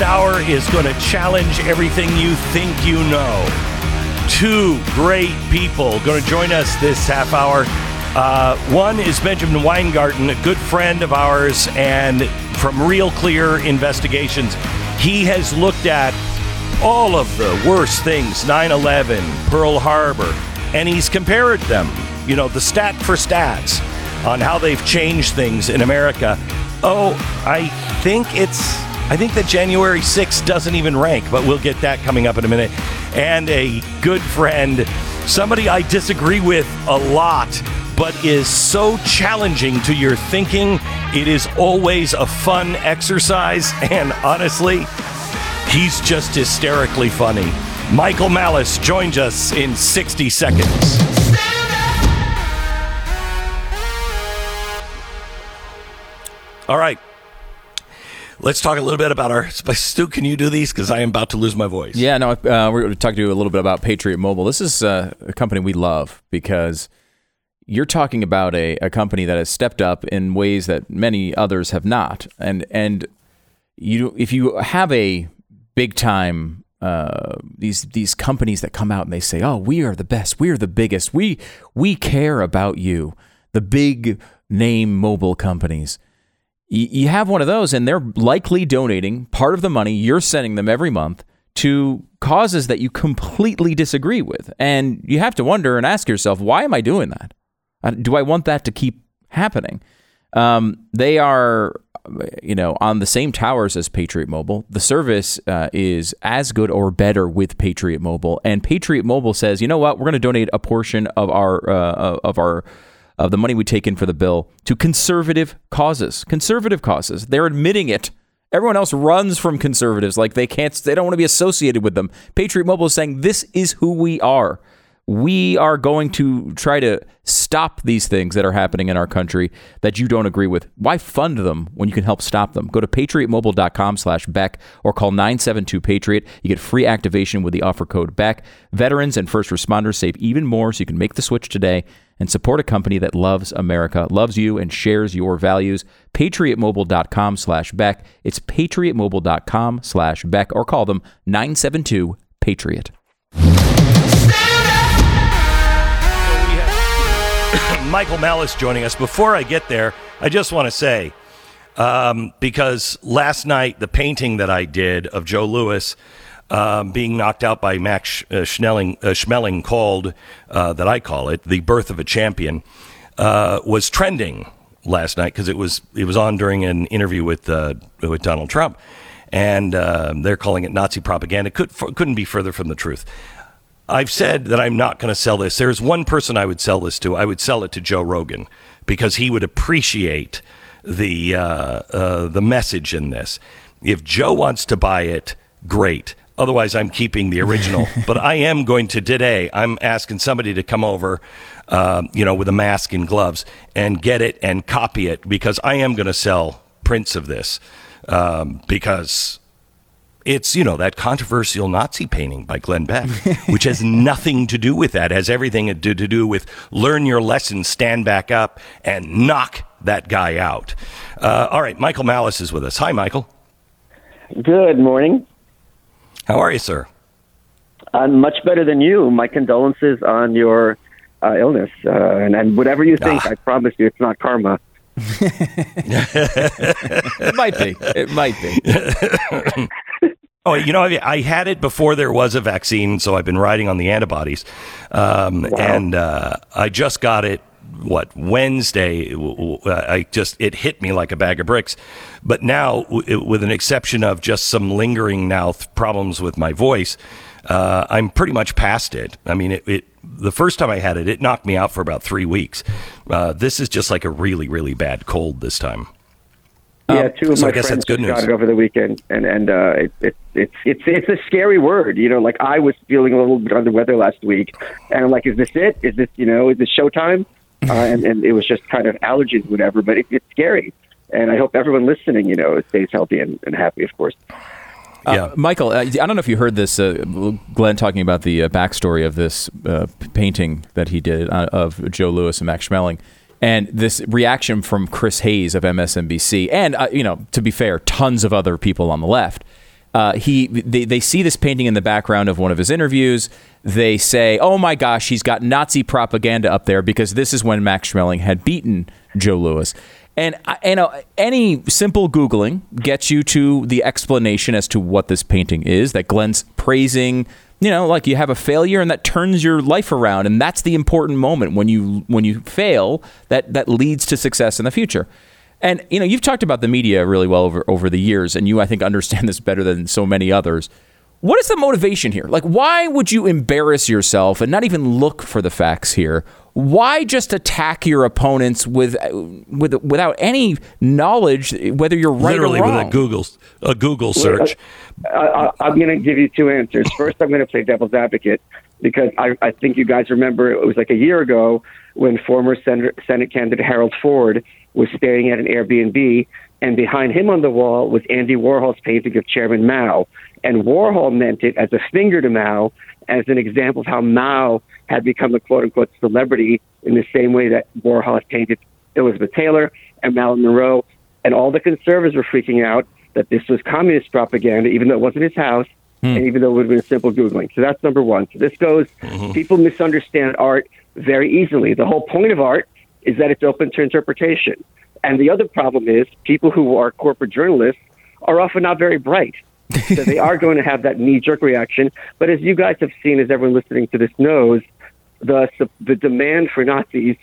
this hour is going to challenge everything you think you know. Two great people going to join us this half hour. Uh, one is Benjamin Weingarten, a good friend of ours, and from Real Clear Investigations. He has looked at all of the worst things 9 11, Pearl Harbor, and he's compared them, you know, the stat for stats on how they've changed things in America. Oh, I think it's. I think that January 6th doesn't even rank, but we'll get that coming up in a minute. And a good friend, somebody I disagree with a lot, but is so challenging to your thinking. It is always a fun exercise. And honestly, he's just hysterically funny. Michael Malice joins us in 60 seconds. All right. Let's talk a little bit about our. Stu, can you do these? Because I am about to lose my voice. Yeah, no, uh, we're going to talk to you a little bit about Patriot Mobile. This is uh, a company we love because you're talking about a, a company that has stepped up in ways that many others have not. And and you, if you have a big time uh, these these companies that come out and they say, "Oh, we are the best, we are the biggest, we we care about you," the big name mobile companies you have one of those, and they're likely donating part of the money you're sending them every month to causes that you completely disagree with. And you have to wonder and ask yourself, why am I doing that? Do I want that to keep happening? Um, they are, you know, on the same towers as Patriot Mobile. The service uh, is as good or better with Patriot Mobile, and Patriot Mobile says, you know what, we're going to donate a portion of our uh, of our of the money we take in for the bill to conservative causes. Conservative causes. They're admitting it. Everyone else runs from conservatives like they can't they don't want to be associated with them. Patriot Mobile is saying this is who we are we are going to try to stop these things that are happening in our country that you don't agree with. Why fund them when you can help stop them? Go to patriotmobile.com slash Beck or call 972-PATRIOT. You get free activation with the offer code Beck. Veterans and first responders save even more, so you can make the switch today and support a company that loves America, loves you, and shares your values. patriotmobile.com slash Beck. It's patriotmobile.com slash Beck or call them 972-PATRIOT. Michael Malice joining us. Before I get there, I just want to say, um, because last night the painting that I did of Joe Louis um, being knocked out by Max uh, Schnelling, uh, Schmeling, called uh, that I call it the birth of a champion, uh, was trending last night because it was it was on during an interview with uh, with Donald Trump, and uh, they're calling it Nazi propaganda. Could, couldn't be further from the truth. I've said that I'm not going to sell this. There's one person I would sell this to. I would sell it to Joe Rogan because he would appreciate the uh, uh, the message in this. If Joe wants to buy it, great. Otherwise, I'm keeping the original. but I am going to today. I'm asking somebody to come over, uh, you know, with a mask and gloves and get it and copy it because I am going to sell prints of this um, because it's you know that controversial Nazi painting by Glenn Beck, which has nothing to do with that. It has everything to, to do with learn your lesson, stand back up, and knock that guy out. Uh, all right, Michael Malice is with us. Hi, Michael. Good morning. How are you, sir? I'm much better than you. My condolences on your uh, illness, uh, and, and whatever you think, ah. I promise you, it's not karma. it might be. It might be. Oh, you know, I had it before there was a vaccine, so I've been riding on the antibodies, um, wow. and uh, I just got it. What Wednesday? I just it hit me like a bag of bricks. But now, with an exception of just some lingering now problems with my voice, uh, I'm pretty much past it. I mean, it, it, the first time I had it, it knocked me out for about three weeks. Uh, this is just like a really, really bad cold this time. Yeah, um, two of so my friends got it over the weekend, and and uh, it, it, it's it's it's a scary word. You know, like I was feeling a little bit under the weather last week, and I'm like, is this it? Is this you know, is this showtime? Uh, and and it was just kind of allergies, whatever. But it, it's scary, and I hope everyone listening, you know, stays healthy and, and happy, of course. Uh, yeah. Michael, uh, I don't know if you heard this, uh, Glenn talking about the uh, backstory of this uh, painting that he did uh, of Joe Louis and Max Schmeling. And this reaction from Chris Hayes of MSNBC, and you know, to be fair, tons of other people on the left. Uh, he they, they see this painting in the background of one of his interviews. They say, "Oh my gosh, he's got Nazi propaganda up there because this is when Max Schmeling had beaten Joe Louis." And you know, any simple googling gets you to the explanation as to what this painting is. That Glenn's praising, you know, like you have a failure and that turns your life around, and that's the important moment when you when you fail that that leads to success in the future. And you know, you've talked about the media really well over over the years, and you I think understand this better than so many others. What is the motivation here? Like, why would you embarrass yourself and not even look for the facts here? why just attack your opponents with, with without any knowledge whether you're right Literally or wrong? with a Google a Google search. I, am going to give you two answers. First, I'm going to play devil's advocate because I, I think you guys remember it was like a year ago when former Senate, Senate candidate Harold Ford was staying at an Airbnb, and behind him on the wall was Andy Warhol's painting of Chairman Mao. And Warhol meant it as a finger to Mao, as an example of how Mao had become a quote unquote celebrity in the same way that Warhol had painted Elizabeth Taylor and Marilyn Monroe. And all the conservatives were freaking out that this was communist propaganda, even though it wasn't his house, hmm. and even though it would have been a simple Googling. So that's number one. So this goes, mm-hmm. people misunderstand art very easily. The whole point of art is that it's open to interpretation. And the other problem is people who are corporate journalists are often not very bright. so they are going to have that knee jerk reaction. But as you guys have seen, as everyone listening to this knows, the the demand for Nazis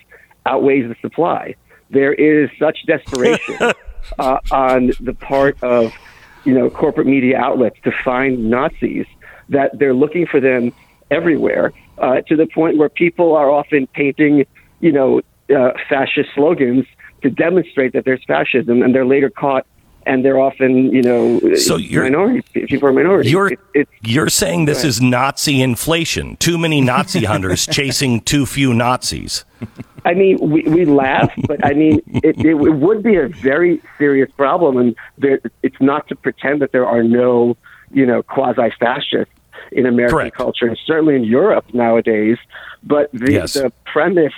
outweighs the supply. There is such desperation uh, on the part of you know corporate media outlets to find Nazis that they're looking for them everywhere uh, to the point where people are often painting you know uh, fascist slogans to demonstrate that there's fascism, and they're later caught and they're often, you know, so you're, minority people are minorities. You're it, you're saying this is Nazi inflation. Too many Nazi hunters chasing too few Nazis. I mean, we, we laugh, but I mean, it, it, would be a very serious problem, and there, it's not to pretend that there are no, you know, quasi-fascists in American Correct. culture, and certainly in Europe nowadays. But the, yes. the premise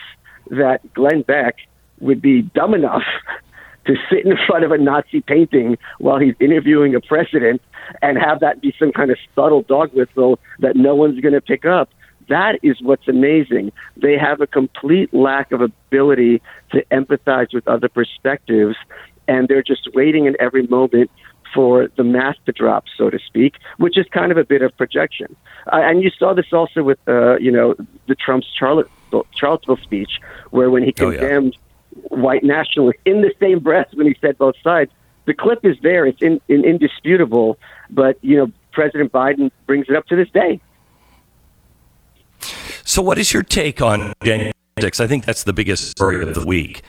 that Glenn Beck would be dumb enough to sit in front of a Nazi painting while he's interviewing a president and have that be some kind of subtle dog whistle that no one's going to pick up. That is what's amazing. They have a complete lack of ability to empathize with other perspectives, and they're just waiting in every moment for the mask to drop, so to speak, which is kind of a bit of projection. Uh, and you saw this also with, uh, you know, the Trump's Charlottesville, Charlottesville speech, where when he condemned oh, yeah white nationalists in the same breath when he said both sides. The clip is there; it's in, in, indisputable. But you know, President Biden brings it up to this day. So, what is your take on January 6? I think that's the biggest story of the week.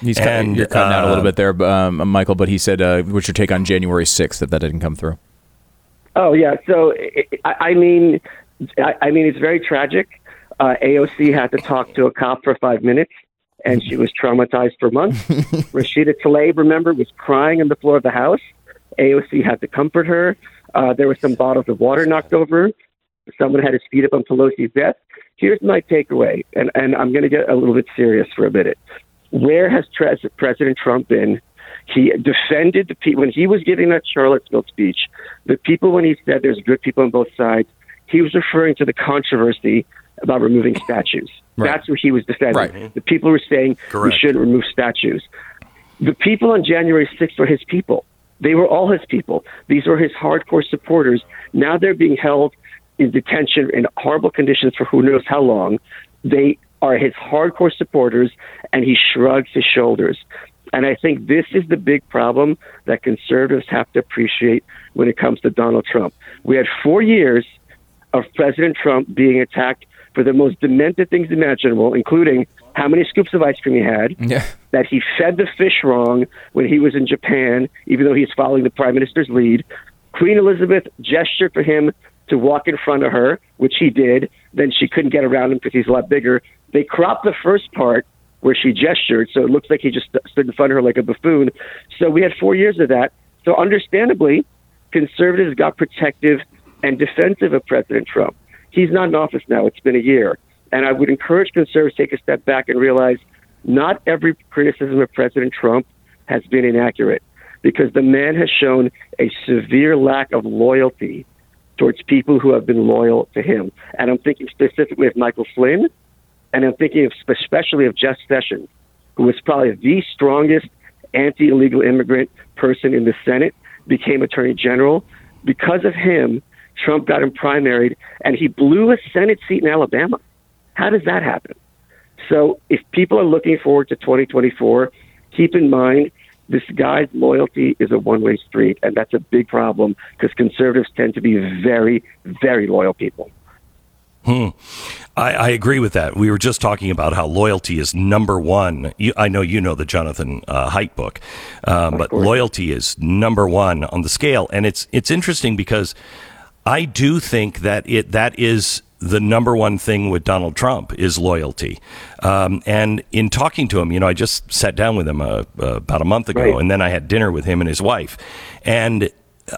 He's and, you're cutting uh, out a little bit there, um, Michael. But he said, uh, "What's your take on January 6th? That that didn't come through." Oh yeah. So I, I mean, I, I mean, it's very tragic. Uh, AOC had to talk to a cop for five minutes and she was traumatized for months. Rashida Tlaib, remember, was crying on the floor of the house. AOC had to comfort her. Uh, there were some bottles of water knocked over. Someone had his feet up on Pelosi's desk. Here's my takeaway, and, and I'm going to get a little bit serious for a minute. Where has President Trump been? He defended the people when he was giving that Charlottesville speech. The people, when he said there's good people on both sides, he was referring to the controversy about removing statues. Right. That's what he was defending. Right. The people were saying Correct. we shouldn't remove statues. The people on January 6th were his people. They were all his people. These were his hardcore supporters. Now they're being held in detention in horrible conditions for who knows how long. They are his hardcore supporters, and he shrugs his shoulders. And I think this is the big problem that conservatives have to appreciate when it comes to Donald Trump. We had four years of President Trump being attacked for the most demented things imaginable, including how many scoops of ice cream he had, yeah. that he fed the fish wrong when he was in Japan, even though he's following the prime minister's lead. Queen Elizabeth gestured for him to walk in front of her, which he did. Then she couldn't get around him because he's a lot bigger. They cropped the first part where she gestured, so it looks like he just stood in front of her like a buffoon. So we had four years of that. So understandably, conservatives got protective and defensive of President Trump. He's not in office now. It's been a year. And I would encourage conservatives to take a step back and realize not every criticism of President Trump has been inaccurate because the man has shown a severe lack of loyalty towards people who have been loyal to him. And I'm thinking specifically of Michael Flynn, and I'm thinking of especially of Jeff Sessions, who was probably the strongest anti illegal immigrant person in the Senate, became Attorney General. Because of him, Trump got him primaried, and he blew a Senate seat in Alabama. How does that happen? So, if people are looking forward to 2024, keep in mind this guy's loyalty is a one way street, and that's a big problem because conservatives tend to be very, very loyal people. Hmm. I, I, agree with that. We were just talking about how loyalty is number one. You, I know you know the Jonathan uh, Haidt book, um, but course. loyalty is number one on the scale, and it's it's interesting because I do think that it that is the number one thing with Donald Trump is loyalty. Um, and in talking to him, you know, I just sat down with him uh, uh, about a month ago, right. and then I had dinner with him and his wife, and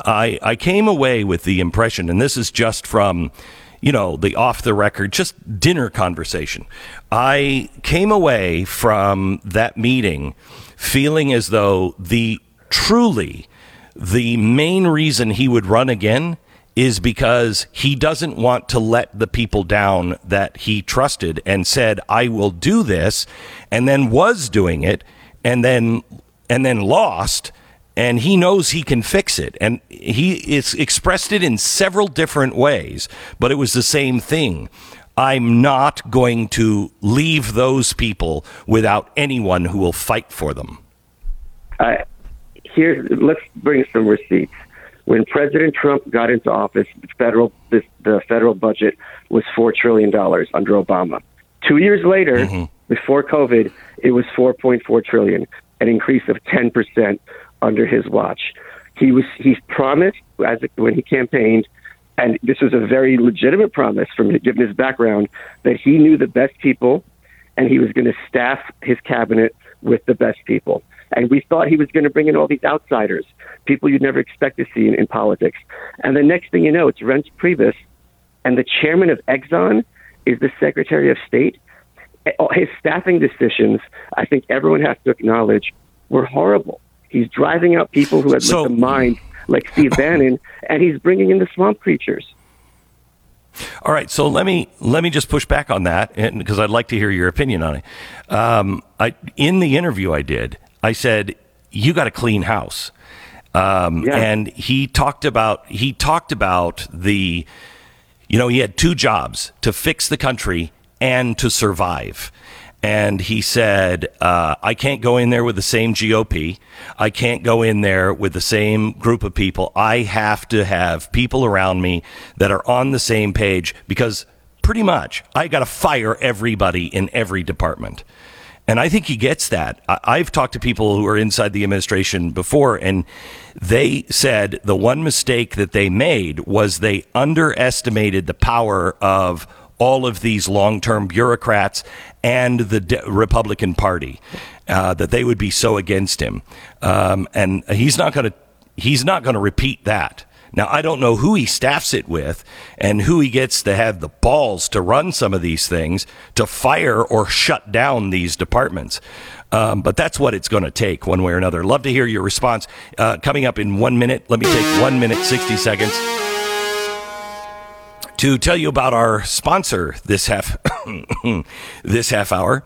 I I came away with the impression, and this is just from you know, the off the record, just dinner conversation. I came away from that meeting feeling as though the truly the main reason he would run again is because he doesn't want to let the people down that he trusted and said, I will do this, and then was doing it, and then and then lost and he knows he can fix it. And he is expressed it in several different ways, but it was the same thing. I'm not going to leave those people without anyone who will fight for them. Uh, here, let's bring some receipts. When President Trump got into office, the federal this, the federal budget was four trillion dollars under Obama. Two years later, mm-hmm. before COVID, it was 4.4 trillion, an increase of 10 percent under his watch. He was he promised as when he campaigned, and this was a very legitimate promise from given his background that he knew the best people, and he was going to staff his cabinet with the best people. And we thought he was going to bring in all these outsiders, people you'd never expect to see in, in politics. And the next thing you know, it's Reince Priebus, and the chairman of Exxon is the Secretary of State. His staffing decisions, I think everyone has to acknowledge, were horrible. He's driving out people who have so, the mind, like Steve Bannon, and he's bringing in the swamp creatures. All right, so let me let me just push back on that, because I'd like to hear your opinion on it. Um, I, in the interview I did, I said you got a clean house, um, yeah. and he talked about he talked about the, you know, he had two jobs to fix the country and to survive and he said, uh, I can't go in there with the same GOP. I can't go in there with the same group of people. I have to have people around me that are on the same page because pretty much I got to fire everybody in every department. And I think he gets that. I've talked to people who are inside the administration before, and they said the one mistake that they made was they underestimated the power of all of these long term bureaucrats and the De- Republican Party, uh, that they would be so against him. Um, and he's not going to he's not going to repeat that. Now, I don't know who he staffs it with and who he gets to have the balls to run some of these things, to fire or shut down these departments. Um, but that's what it's going to take one way or another. Love to hear your response. Uh, coming up in one minute, let me take one minute, 60 seconds to tell you about our sponsor this half this half hour.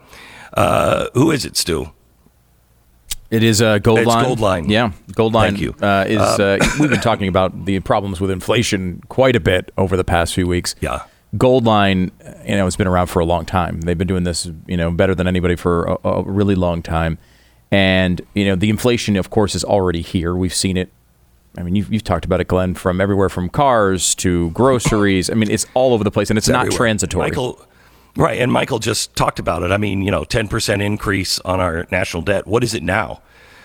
Uh, who is it, Stu? It is uh, Goldline. It's Goldline. Yeah, Goldline. Thank you. Uh, is uh, uh we've been talking about the problems with inflation quite a bit over the past few weeks. Yeah. Goldline, you know, it's been around for a long time. They've been doing this, you know, better than anybody for a, a really long time. And you know, the inflation, of course, is already here. We've seen it I mean, you've, you've talked about it, Glenn, from everywhere from cars to groceries. I mean, it's all over the place, and it's, not transitory. Michael, right, and Michael just talked about it. I mean, you know, ten percent increase on our national debt. What is it now?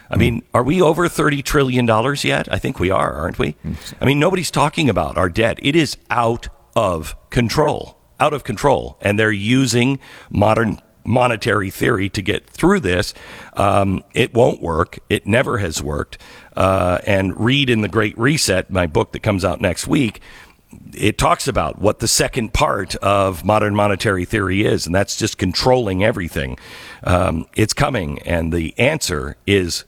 I hmm. mean, are we over thirty trillion dollars yet? I think we are, aren't we? Hmm. I mean, nobody's talking about our debt. It is out of control, out of control, and they're using modern monetary theory to get through this. Um, it won't work. It never has worked. Uh, and read in the Great Reset, my book that comes out next week. It talks about what the second part of modern monetary theory is, and that's just controlling everything. Um, it's coming, and the answer is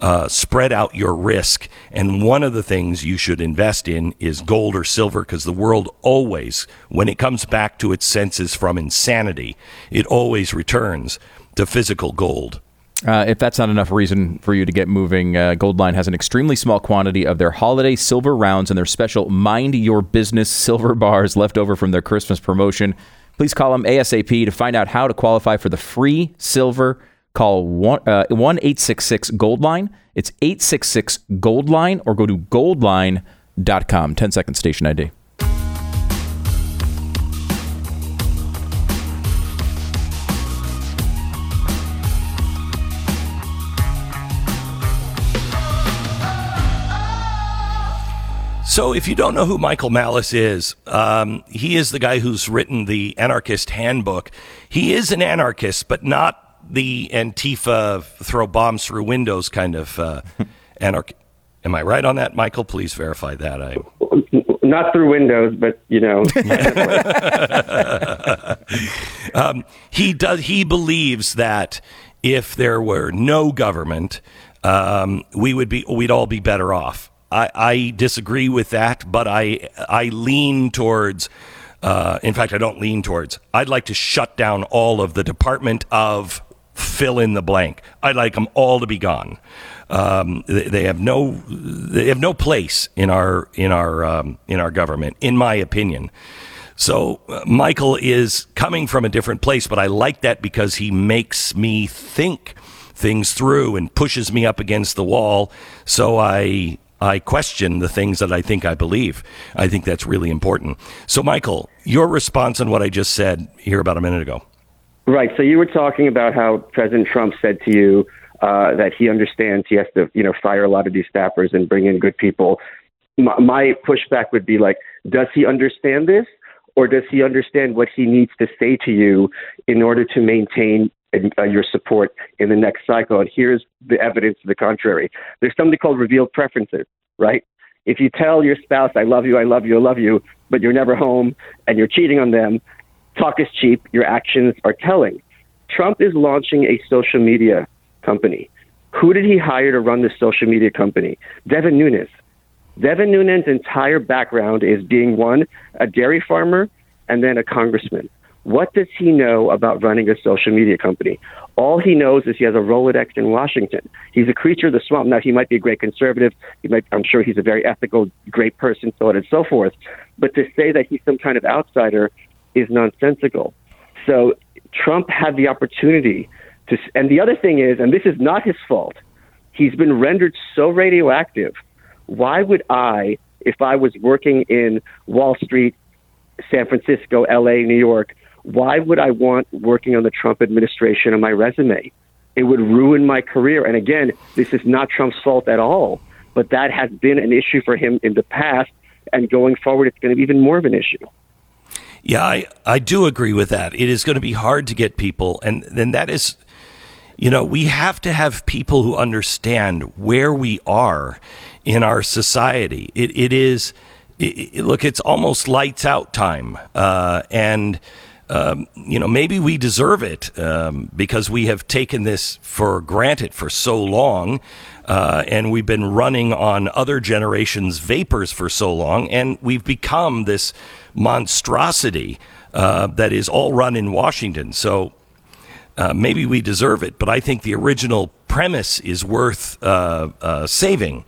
uh, spread out your risk. And one of the things you should invest in is gold or silver because the world always, when it comes back to its senses from insanity, it always returns to physical gold. Uh, if that's not enough reason for you to get moving, uh, Goldline has an extremely small quantity of their holiday silver rounds and their special Mind Your Business silver bars left over from their Christmas promotion. Please call them ASAP to find out how to qualify for the free silver Call 1 uh, 866 Gold Line. It's 866 Gold Line or go to goldline.com. 10 second station ID. So, if you don't know who Michael Malice is, um, he is the guy who's written the Anarchist Handbook. He is an anarchist, but not the Antifa throw bombs through windows kind of uh, anarchy. Am I right on that, Michael? Please verify that. I not through windows, but you know. um, he does. He believes that if there were no government, um, we would be. We'd all be better off. I, I disagree with that, but I I lean towards. Uh, in fact, I don't lean towards. I'd like to shut down all of the Department of fill in the blank. I'd like them all to be gone. Um, they, have no they have no place in our in our um, in our government, in my opinion. So uh, Michael is coming from a different place, but I like that because he makes me think things through and pushes me up against the wall. So I I question the things that I think I believe. I think that's really important. So, Michael, your response on what I just said here about a minute ago. Right. So you were talking about how President Trump said to you uh, that he understands he has to, you know, fire a lot of these staffers and bring in good people. My, my pushback would be like, does he understand this, or does he understand what he needs to say to you in order to maintain uh, your support in the next cycle? And here's the evidence to the contrary. There's something called revealed preferences, right? If you tell your spouse, I love you, I love you, I love you, but you're never home and you're cheating on them, talk is cheap, your actions are telling. Trump is launching a social media company. Who did he hire to run this social media company? Devin Nunes. Devin Nunes' entire background is being one, a dairy farmer, and then a congressman. What does he know about running a social media company? All he knows is he has a Rolodex in Washington. He's a creature of the swamp. Now, he might be a great conservative. He might, I'm sure he's a very ethical, great person, so on and so forth. But to say that he's some kind of outsider is nonsensical. So Trump had the opportunity to, and the other thing is, and this is not his fault, he's been rendered so radioactive. Why would I, if I was working in Wall Street, San Francisco, LA, New York, why would I want working on the Trump administration on my resume? It would ruin my career. And again, this is not Trump's fault at all, but that has been an issue for him in the past. And going forward, it's going to be even more of an issue. Yeah, I, I do agree with that. It is going to be hard to get people, and then that is, you know, we have to have people who understand where we are in our society. It, it is, it, it, look, it's almost lights out time, uh, and um, you know, maybe we deserve it um, because we have taken this for granted for so long. Uh, and we've been running on other generations' vapors for so long, and we've become this monstrosity uh, that is all run in Washington. So uh, maybe we deserve it, but I think the original premise is worth uh, uh, saving.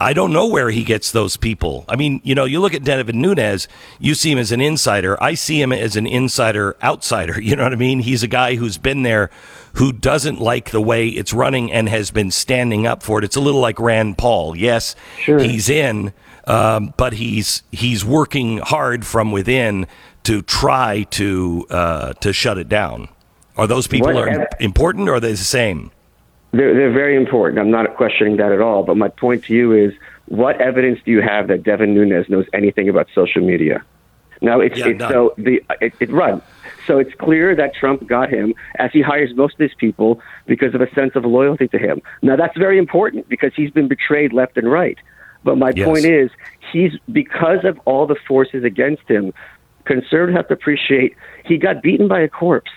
I don't know where he gets those people. I mean, you know, you look at Devin Nunes, you see him as an insider. I see him as an insider outsider. You know what I mean? He's a guy who's been there who doesn't like the way it's running and has been standing up for it. It's a little like Rand Paul. Yes, sure. he's in, um, but he's he's working hard from within to try to uh, to shut it down. Are those people what, are important or are they the same? They're, they're very important. I'm not questioning that at all. But my point to you is what evidence do you have that Devin Nunes knows anything about social media? Now, it's, yeah, it's so the it, it run. So it's clear that Trump got him, as he hires most of his people, because of a sense of loyalty to him. Now, that's very important because he's been betrayed left and right. But my yes. point is, he's because of all the forces against him, conservatives have to appreciate he got beaten by a corpse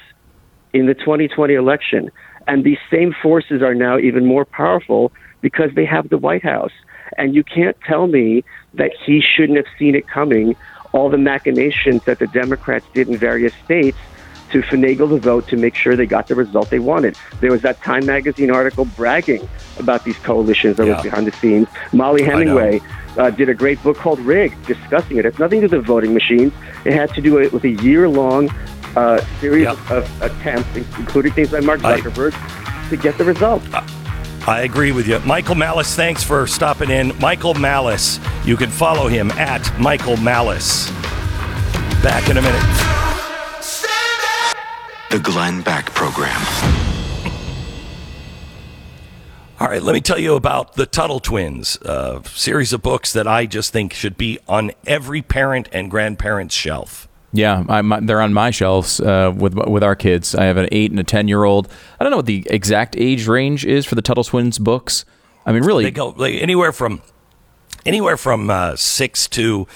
in the 2020 election. And these same forces are now even more powerful because they have the White House. And you can't tell me that he shouldn't have seen it coming, all the machinations that the Democrats did in various states to finagle the vote to make sure they got the result they wanted. There was that Time magazine article bragging about these coalitions that yeah. was behind the scenes. Mollie Hemingway uh, did a great book called Rigged discussing it. It's nothing to do with the voting machines. It had to do with a year long uh, series yep. of, attempts, including things by Mark Zuckerberg, I, to get the result. I agree with you. Michael Malice, thanks for stopping in. Michael Malice, you can follow him at Michael Malice. Back in a minute. The Glenn Beck Program. All right, let me tell you about the Tuttle Twins, a series of books that I just think should be on every parent and grandparent's shelf. Yeah, I'm, they're on my shelves uh, with with our kids. I have an eight and a ten year old. I don't know what the exact age range is for the Tuttle Twins books. I mean, really, they go like, anywhere from anywhere from uh, six to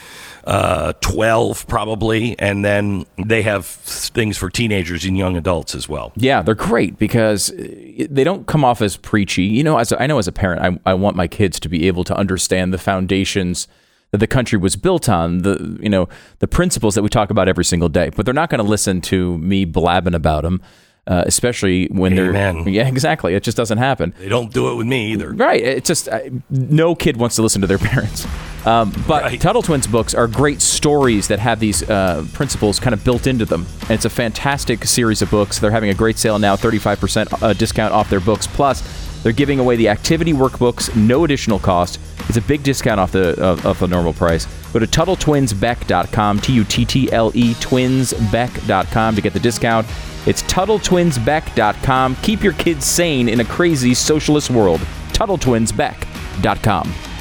uh, twelve, probably, and then they have things for teenagers and young adults as well. Yeah, they're great because uh, they don't come off as preachy. You know, as a, I know as a parent, I, I want my kids to be able to understand the foundations that the country was built on, the you know the principles that we talk about every single day. But they're not going to listen to me blabbing about them. Uh, especially when Amen. they're yeah exactly. It just doesn't happen. They don't do it with me either. Right. It's just uh, no kid wants to listen to their parents. Um, but right. tuttle twins books are great stories that have these uh, principles kind of built into them. And it's a fantastic series of books. They're having a great sale now 35% uh, discount off their books. Plus they're giving away the activity workbooks, no additional cost. It's a big discount off the of, of the normal price. Go to TuttleTwinsBeck.com, T U T T L E twinsbeck.com to get the discount. It's TuttleTwinsBeck.com. Keep your kids sane in a crazy socialist world. TuttleTwinsBeck.com.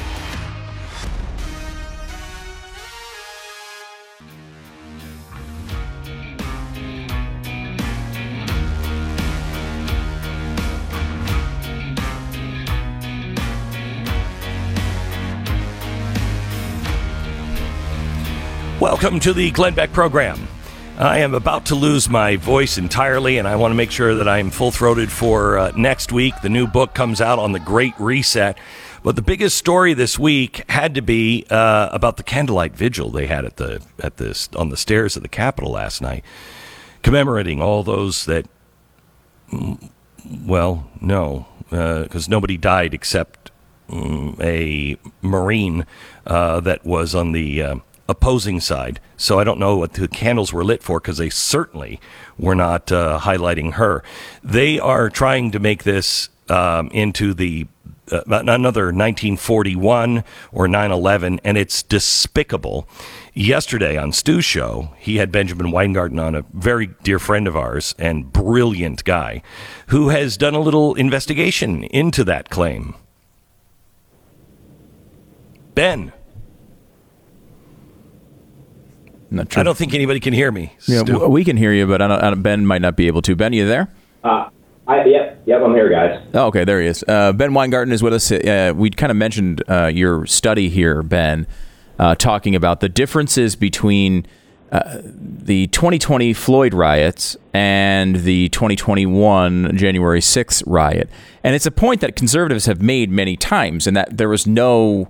Welcome to the Glenn Beck program. I am about to lose my voice entirely, and I want to make sure that I'm full throated for uh, next week. The new book comes out on the Great Reset. But the biggest story this week had to be uh, about the candlelight vigil they had at the at this on the stairs of the Capitol last night, commemorating all those that. Well, no, because uh, nobody died except um, a Marine uh, that was on the uh, opposing side. So I don't know what the candles were lit for because they certainly were not uh, highlighting her. They are trying to make this um, into the uh, another 1941 or 9/11, and it's despicable. Yesterday on Stu's show, he had Benjamin Weingarten on, a very dear friend of ours and brilliant guy, who has done a little investigation into that claim. Ben. Not sure. I don't think anybody can hear me. Yeah, we can hear you, but I don't, I don't, Ben might not be able to. Ben, you there? Uh, I, yep, yep, I'm here, guys. Oh, okay, there he is. Uh, ben Weingarten is with us. Uh, we kind of mentioned uh, your study here, Ben, uh, talking about the differences between uh, the 2020 Floyd riots and the 2021 January 6th riot. And it's a point that conservatives have made many times, and that there was no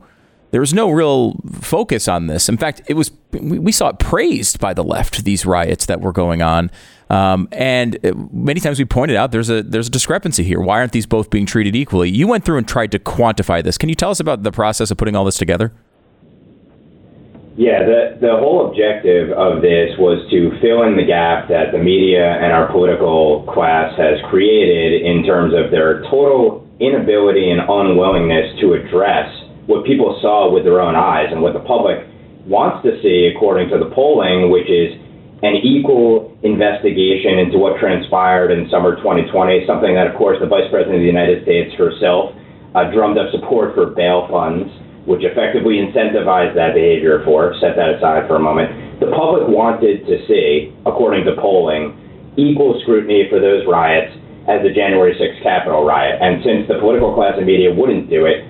there was no real focus on this. In fact, it was we saw it praised by the left these riots that were going on, um, and many times we pointed out there's a there's a discrepancy here. Why aren't these both being treated equally? You went through and tried to quantify this. Can you tell us about the process of putting all this together? Yeah, the, the whole objective of this was to fill in the gap that the media and our political class has created in terms of their total inability and unwillingness to address what people saw with their own eyes and what the public wants to see, according to the polling, which is an equal investigation into what transpired in summer 2020, something that, of course, the Vice President of the United States herself uh, drummed up support for bail funds which effectively incentivized that behavior for, set that aside for a moment. The public wanted to see, according to polling, equal scrutiny for those riots as the January 6th Capitol riot. And since the political class and media wouldn't do it,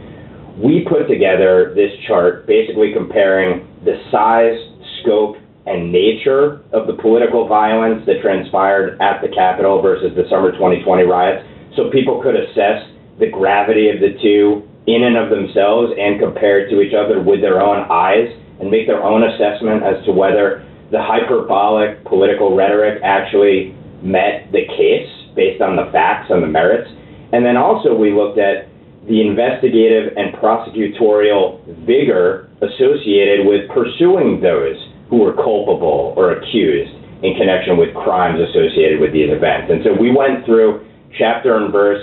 we put together this chart basically comparing the size, scope, and nature of the political violence that transpired at the Capitol versus the summer 2020 riots so people could assess the gravity of the two in and of themselves and compare it to each other with their own eyes and make their own assessment as to whether the hyperbolic political rhetoric actually met the case based on the facts and the merits. And then also we looked at the investigative and prosecutorial vigor associated with pursuing those who were culpable or accused in connection with crimes associated with these events. And so we went through chapter and verse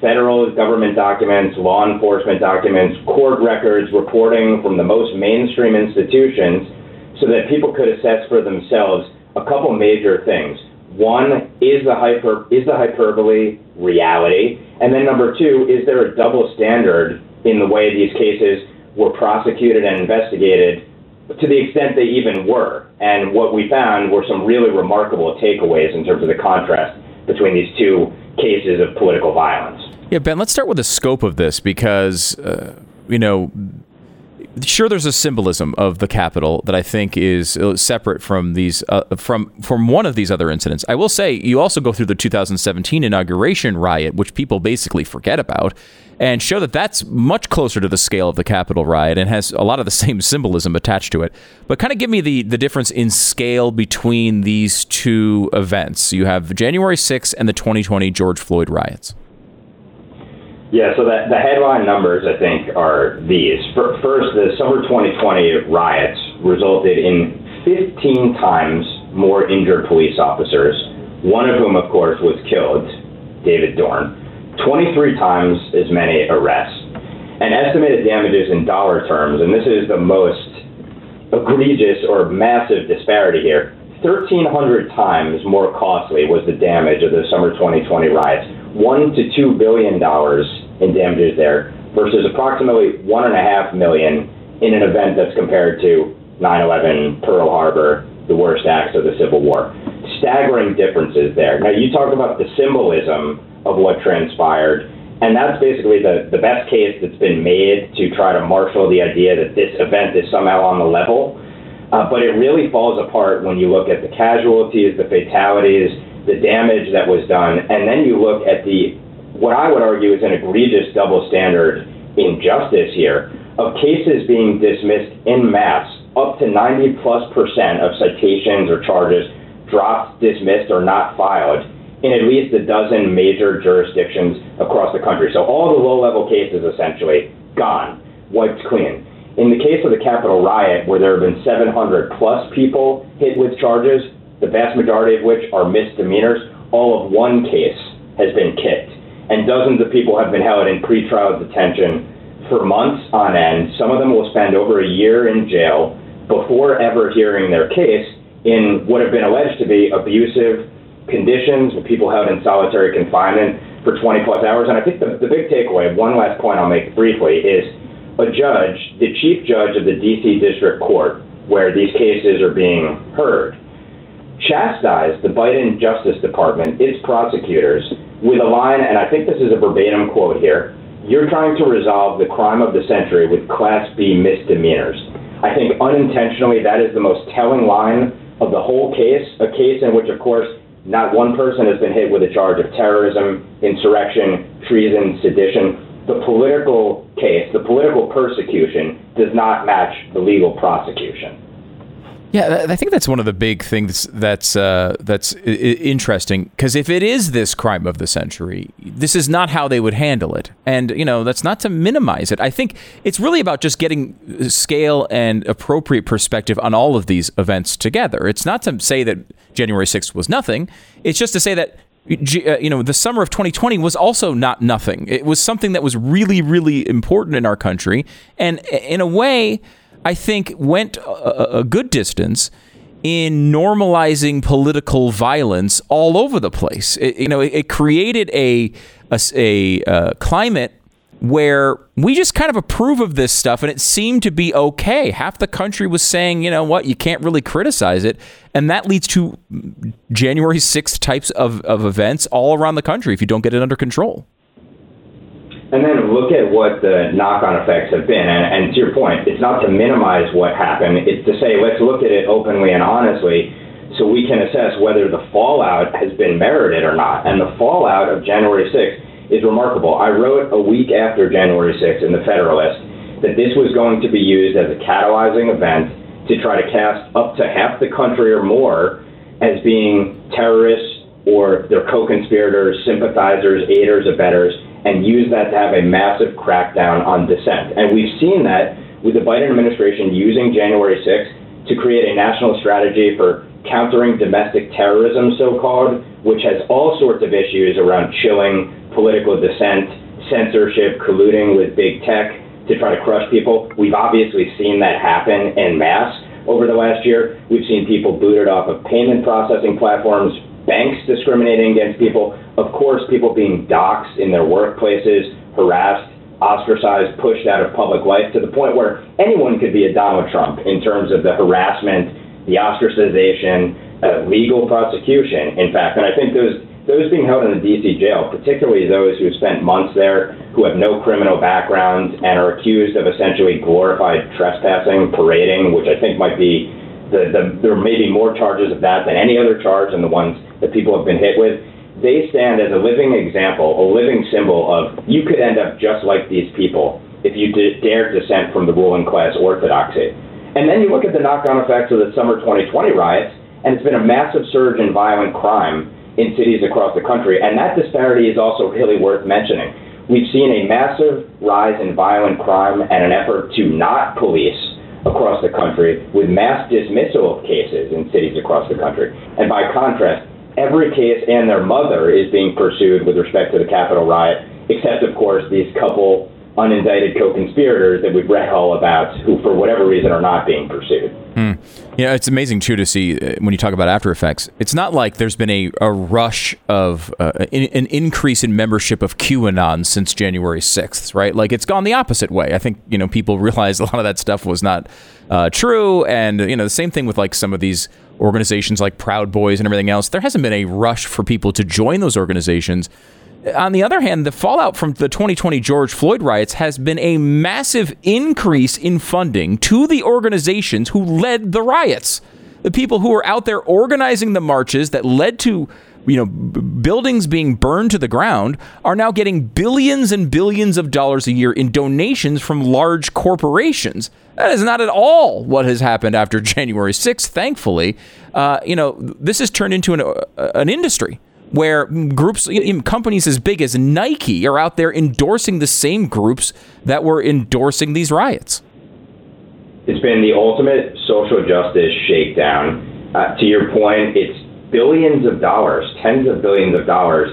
federal government documents, law enforcement documents, court records, reporting from the most mainstream institutions so that people could assess for themselves a couple major things. One, is the hyper is the hyperbole reality? And then number two, is there a double standard in the way these cases were prosecuted and investigated to the extent they even were? And what we found were some really remarkable takeaways in terms of the contrast between these two cases of political violence. Yeah, Ben, let's start with the scope of this because, uh, you know, sure there's a symbolism of the Capitol that I think is uh, separate from these uh, from from one of these other incidents. I will say you also go through the 2017 inauguration riot, which people basically forget about, and show that that's much closer to the scale of the Capitol riot and has a lot of the same symbolism attached to it. But kind of give me the the difference in scale between these two events. You have January 6th and the 2020 George Floyd riots. Yeah, so that, the headline numbers, I think, are these. First, the summer 2020 riots resulted in 15 times more injured police officers, one of whom, of course, was killed, David Dorn, 23 times as many arrests, and estimated damages in dollar terms, and this is the most egregious or massive disparity here. 1,300 times more costly was the damage of the summer 2020 riots, one to two billion dollars in damages there versus approximately one and a half million in an event that's compared to 9/11, Pearl Harbor, the worst acts of the Civil War. Staggering differences there. Now you talk about the symbolism of what transpired, and that's basically the, the best case that's been made to try to marshal the idea that this event is somehow on the level. Uh, but it really falls apart when you look at the casualties, the fatalities, the damage that was done, and then you look at the what I would argue is an egregious double standard injustice here of cases being dismissed in mass, up to 90 plus percent of citations or charges dropped, dismissed, or not filed in at least a dozen major jurisdictions across the country. So all the low level cases essentially gone, wiped clean. In the case of the Capitol riot, where there have been 700 plus people hit with charges, the vast majority of which are misdemeanors, all of one case has been kicked and dozens of people have been held in pretrial detention for months on end. Some of them will spend over a year in jail before ever hearing their case in what have been alleged to be abusive conditions with people held in solitary confinement for 20 plus hours. And I think the, the big takeaway, one last point I'll make briefly, is a judge, the chief judge of the DC District Court, where these cases are being heard, chastised the Biden Justice Department, its prosecutors, with a line, and I think this is a verbatim quote here you're trying to resolve the crime of the century with Class B misdemeanors. I think unintentionally that is the most telling line of the whole case, a case in which, of course, not one person has been hit with a charge of terrorism, insurrection, treason, sedition. The political case, the political persecution, does not match the legal prosecution. Yeah, I think that's one of the big things that's uh, that's interesting because if it is this crime of the century, this is not how they would handle it, and you know that's not to minimize it. I think it's really about just getting scale and appropriate perspective on all of these events together. It's not to say that January sixth was nothing. It's just to say that uh, you know, the summer of 2020 was also not nothing. It was something that was really, really important in our country, and in a way I think, went a, a good distance in normalizing political violence all over the place. It, you know, it, it created a a, a uh, climate where we just kind of approve of this stuff and it seemed to be okay. Half the country was saying, you know what, you can't really criticize it. And that leads to January 6th types of, of events all around the country if you don't get it under control. And then look at what the knock on effects have been. And, and to your point, it's not to minimize what happened, it's to say, let's look at it openly and honestly so we can assess whether the fallout has been merited or not. And the fallout of January 6th is remarkable. I wrote a week after January 6th in the Federalist that this was going to be used as a catalyzing event to try to cast up to half the country or more as being terrorists or their co-conspirators, sympathizers, aiders, abettors, and use that to have a massive crackdown on dissent. And we've seen that with the Biden administration using January 6th to create a national strategy for countering domestic terrorism, so called, which has all sorts of issues around chilling political dissent, censorship, colluding with big tech to try to crush people. We've obviously seen that happen en masse over the last year. We've seen people booted off of payment processing platforms, banks discriminating against people, of course, people being doxxed in their workplaces, harassed, ostracized, pushed out of public life to the point where anyone could be a Donald Trump in terms of the harassment, the ostracization, uh, legal prosecution, in fact. And I think those those being held in the D.C. jail, particularly those who have spent months there, who have no criminal background and are accused of essentially glorified trespassing, parading, which I think might be the, the there may be more charges of that than any other charge than the ones that people have been hit with they stand as a living example, a living symbol of you could end up just like these people if you d- dare dissent from the ruling class orthodoxy. And then you look at the knock-on effects of the summer 2020 riots, and it's been a massive surge in violent crime in cities across the country, and that disparity is also really worth mentioning. We've seen a massive rise in violent crime and an effort to not police across the country with mass dismissal of cases in cities across the country. And by contrast, every case and their mother is being pursued with respect to the Capitol riot, except, of course, these couple unindicted co-conspirators that we've read all about who, for whatever reason, are not being pursued. Hmm. Yeah, it's amazing too to see uh, when you talk about after effects. It's not like there's been a, a rush of uh, an, increase in membership of QAnon since January 6th, right? Like it's gone the opposite way. I think you know people realize a lot of that stuff was not uh, true, and you know the same thing with like some of these organizations like Proud Boys and everything else. There hasn't been a rush for people to join those organizations. On the other hand, the fallout from the 2020 George Floyd riots has been a massive increase in funding to the organizations who led the riots. The people who were out there organizing the marches that led to you know, b- buildings being burned to the ground are now getting billions and billions of dollars a year in donations from large corporations. That is not at all what has happened after January 6th, thankfully. Uh, you know, this has turned into an, uh, an industry where groups, companies as big as Nike are out there endorsing the same groups that were endorsing these riots. It's been the ultimate social justice shakedown. Uh, to your point, it's billions of dollars, tens of billions of dollars,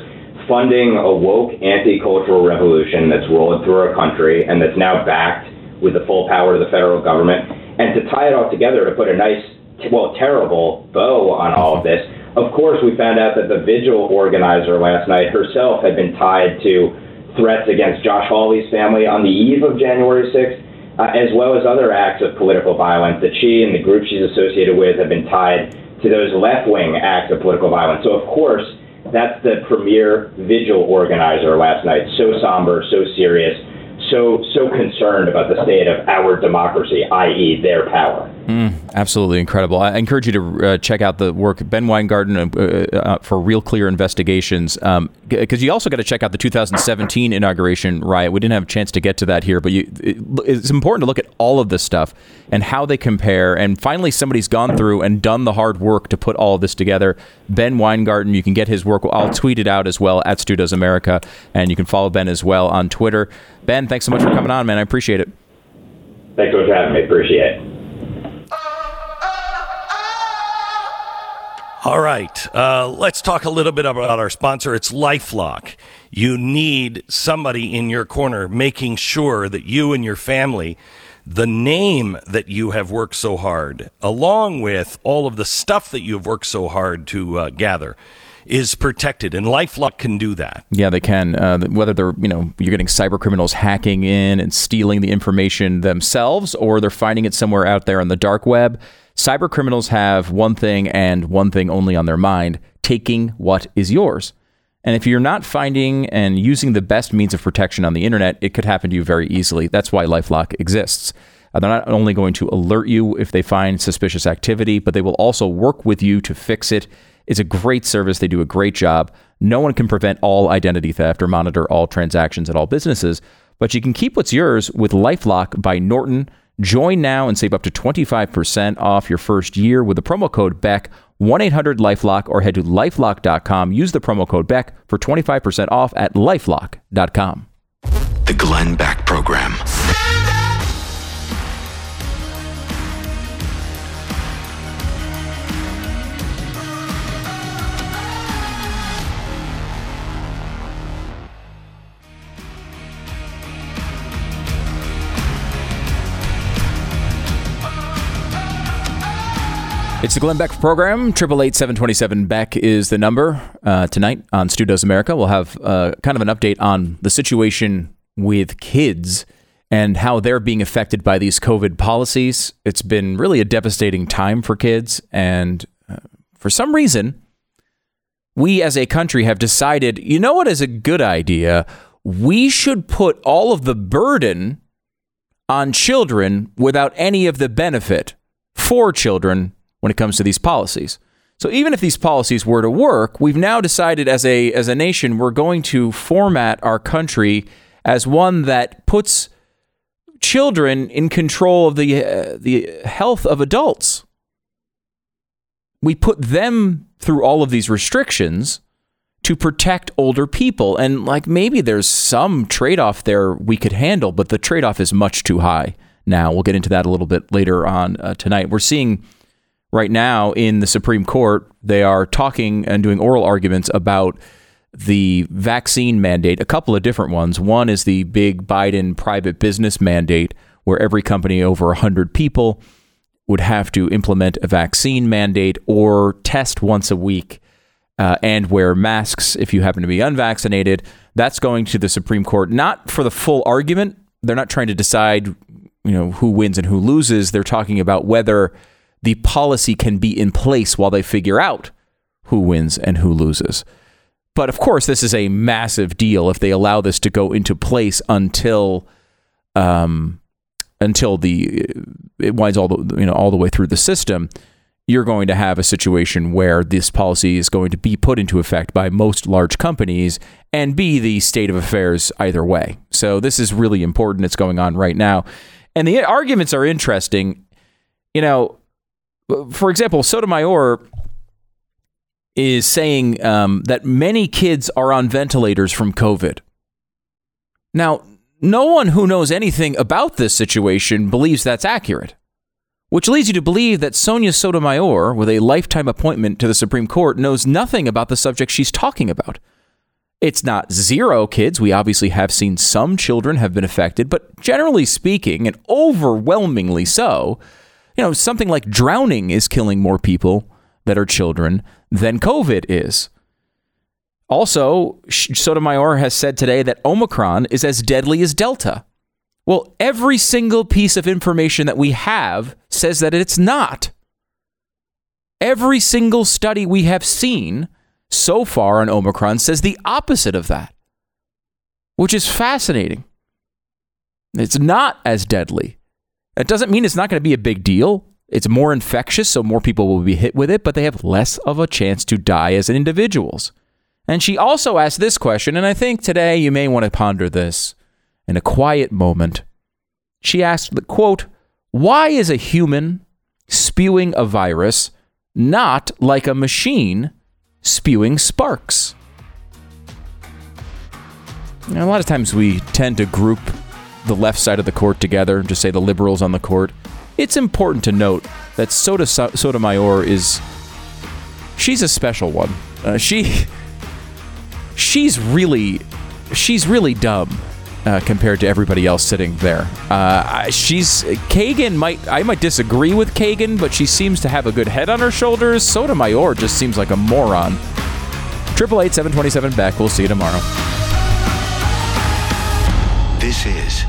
funding a woke anti-cultural revolution that's rolling through our country and that's now backed with the full power of the federal government. And to tie it all together, to put a nice, well, terrible bow on all of this, of course, we found out that the vigil organizer last night herself had been tied to threats against Josh Hawley's family on the eve of January 6th, uh, as well as other acts of political violence that she and the group she's associated with have been tied to those left wing acts of political violence. So, of course, that's the premier vigil organizer last night. So somber, so serious, so so concerned about the state of our democracy, i.e., their power. Mm, absolutely incredible. I encourage you to uh, check out the work Ben Weingarten uh, uh, for Real Clear Investigations, because you also got to check out the 2017 inauguration riot. We didn't have a chance to get to that here, but you, it, it's important to look at all of this stuff and how they compare. And finally, somebody's gone through and done the hard work to put all of this together. Ben Weingarten, you can get his work. I'll tweet it out as well at Stu Does America, and you can follow Ben as well on Twitter. Ben, thanks so much for coming on, man. I appreciate it. Thanks for having me. Appreciate it. All right. Uh, let's talk a little bit about our sponsor. It's Lifelock. You need somebody in your corner making sure that you and your family, the name that you have worked so hard, along with all of the stuff that you have worked so hard to uh, gather, is protected, and LifeLock can do that. Yeah, they can. Uh, whether they're you know you're getting cyber criminals hacking in and stealing the information themselves, or they're finding it somewhere out there on the dark web. Cyber criminals have one thing and one thing only on their mind: taking what is yours. And if you're not finding and using the best means of protection on the internet, it could happen to you very easily. That's why Lifelock exists. Uh, they're not only going to alert you if they find suspicious activity, but they will also work with you to fix it. It's a great service. They do a great job. No one can prevent all identity theft or monitor all transactions at all businesses, but you can keep what's yours with Lifelock by Norton. Join now and save up to 25% off your first year with the promo code BECK, 1 800 Lifelock, or head to lifelock.com. Use the promo code BECK for 25% off at lifelock.com. The Glenn Beck Program. It's the Glenn Beck program. Triple eight seven twenty seven Beck is the number. Uh, tonight on Stu Does America, we'll have uh, kind of an update on the situation with kids and how they're being affected by these COVID policies. It's been really a devastating time for kids, and uh, for some reason, we as a country have decided, you know what is a good idea? We should put all of the burden on children without any of the benefit for children when it comes to these policies. So even if these policies were to work, we've now decided as a as a nation we're going to format our country as one that puts children in control of the uh, the health of adults. We put them through all of these restrictions to protect older people and like maybe there's some trade-off there we could handle, but the trade-off is much too high. Now, we'll get into that a little bit later on uh, tonight. We're seeing right now in the Supreme Court, they are talking and doing oral arguments about the vaccine mandate, a couple of different ones. One is the big Biden private business mandate, where every company over 100 people would have to implement a vaccine mandate or test once a week uh, and wear masks if you happen to be unvaccinated. That's going to the Supreme Court, not for the full argument. They're not trying to decide, you know, who wins and who loses. They're talking about whether the policy can be in place while they figure out who wins and who loses. But of course, this is a massive deal if they allow this to go into place until um, until the it winds all the you know all the way through the system. You're going to have a situation where this policy is going to be put into effect by most large companies and be the state of affairs either way. So this is really important. It's going on right now, and the arguments are interesting. You know, for example, Sotomayor is saying um, that many kids are on ventilators from COVID. Now, no one who knows anything about this situation believes that's accurate, which leads you to believe that Sonia Sotomayor, with a lifetime appointment to the Supreme Court, knows nothing about the subject she's talking about. It's not zero kids. We obviously have seen some children have been affected, but generally speaking, and overwhelmingly so, you know, something like drowning is killing more people that are children than COVID is. Also, Sotomayor has said today that Omicron is as deadly as Delta. Well, every single piece of information that we have says that it's not. Every single study we have seen so far on Omicron says the opposite of that, which is fascinating. It's not as deadly. That doesn't mean it's not going to be a big deal. It's more infectious, so more people will be hit with it, but they have less of a chance to die as individuals. And she also asked this question, and I think today you may want to ponder this in a quiet moment. She asked, the quote, why is a human spewing a virus not like a machine spewing sparks? Now, a lot of times we tend to group the left side of the court together, just say the liberals on the court, it's important to note that Soda Sotomayor is she's a special one. Uh, she she's really she's really dumb uh, compared to everybody else sitting there. Uh, she's Kagan might I might disagree with Kagan, but she seems to have a good head on her shoulders. Sotomayor just seems like a moron. 888 727 Beck. We'll see you tomorrow. This is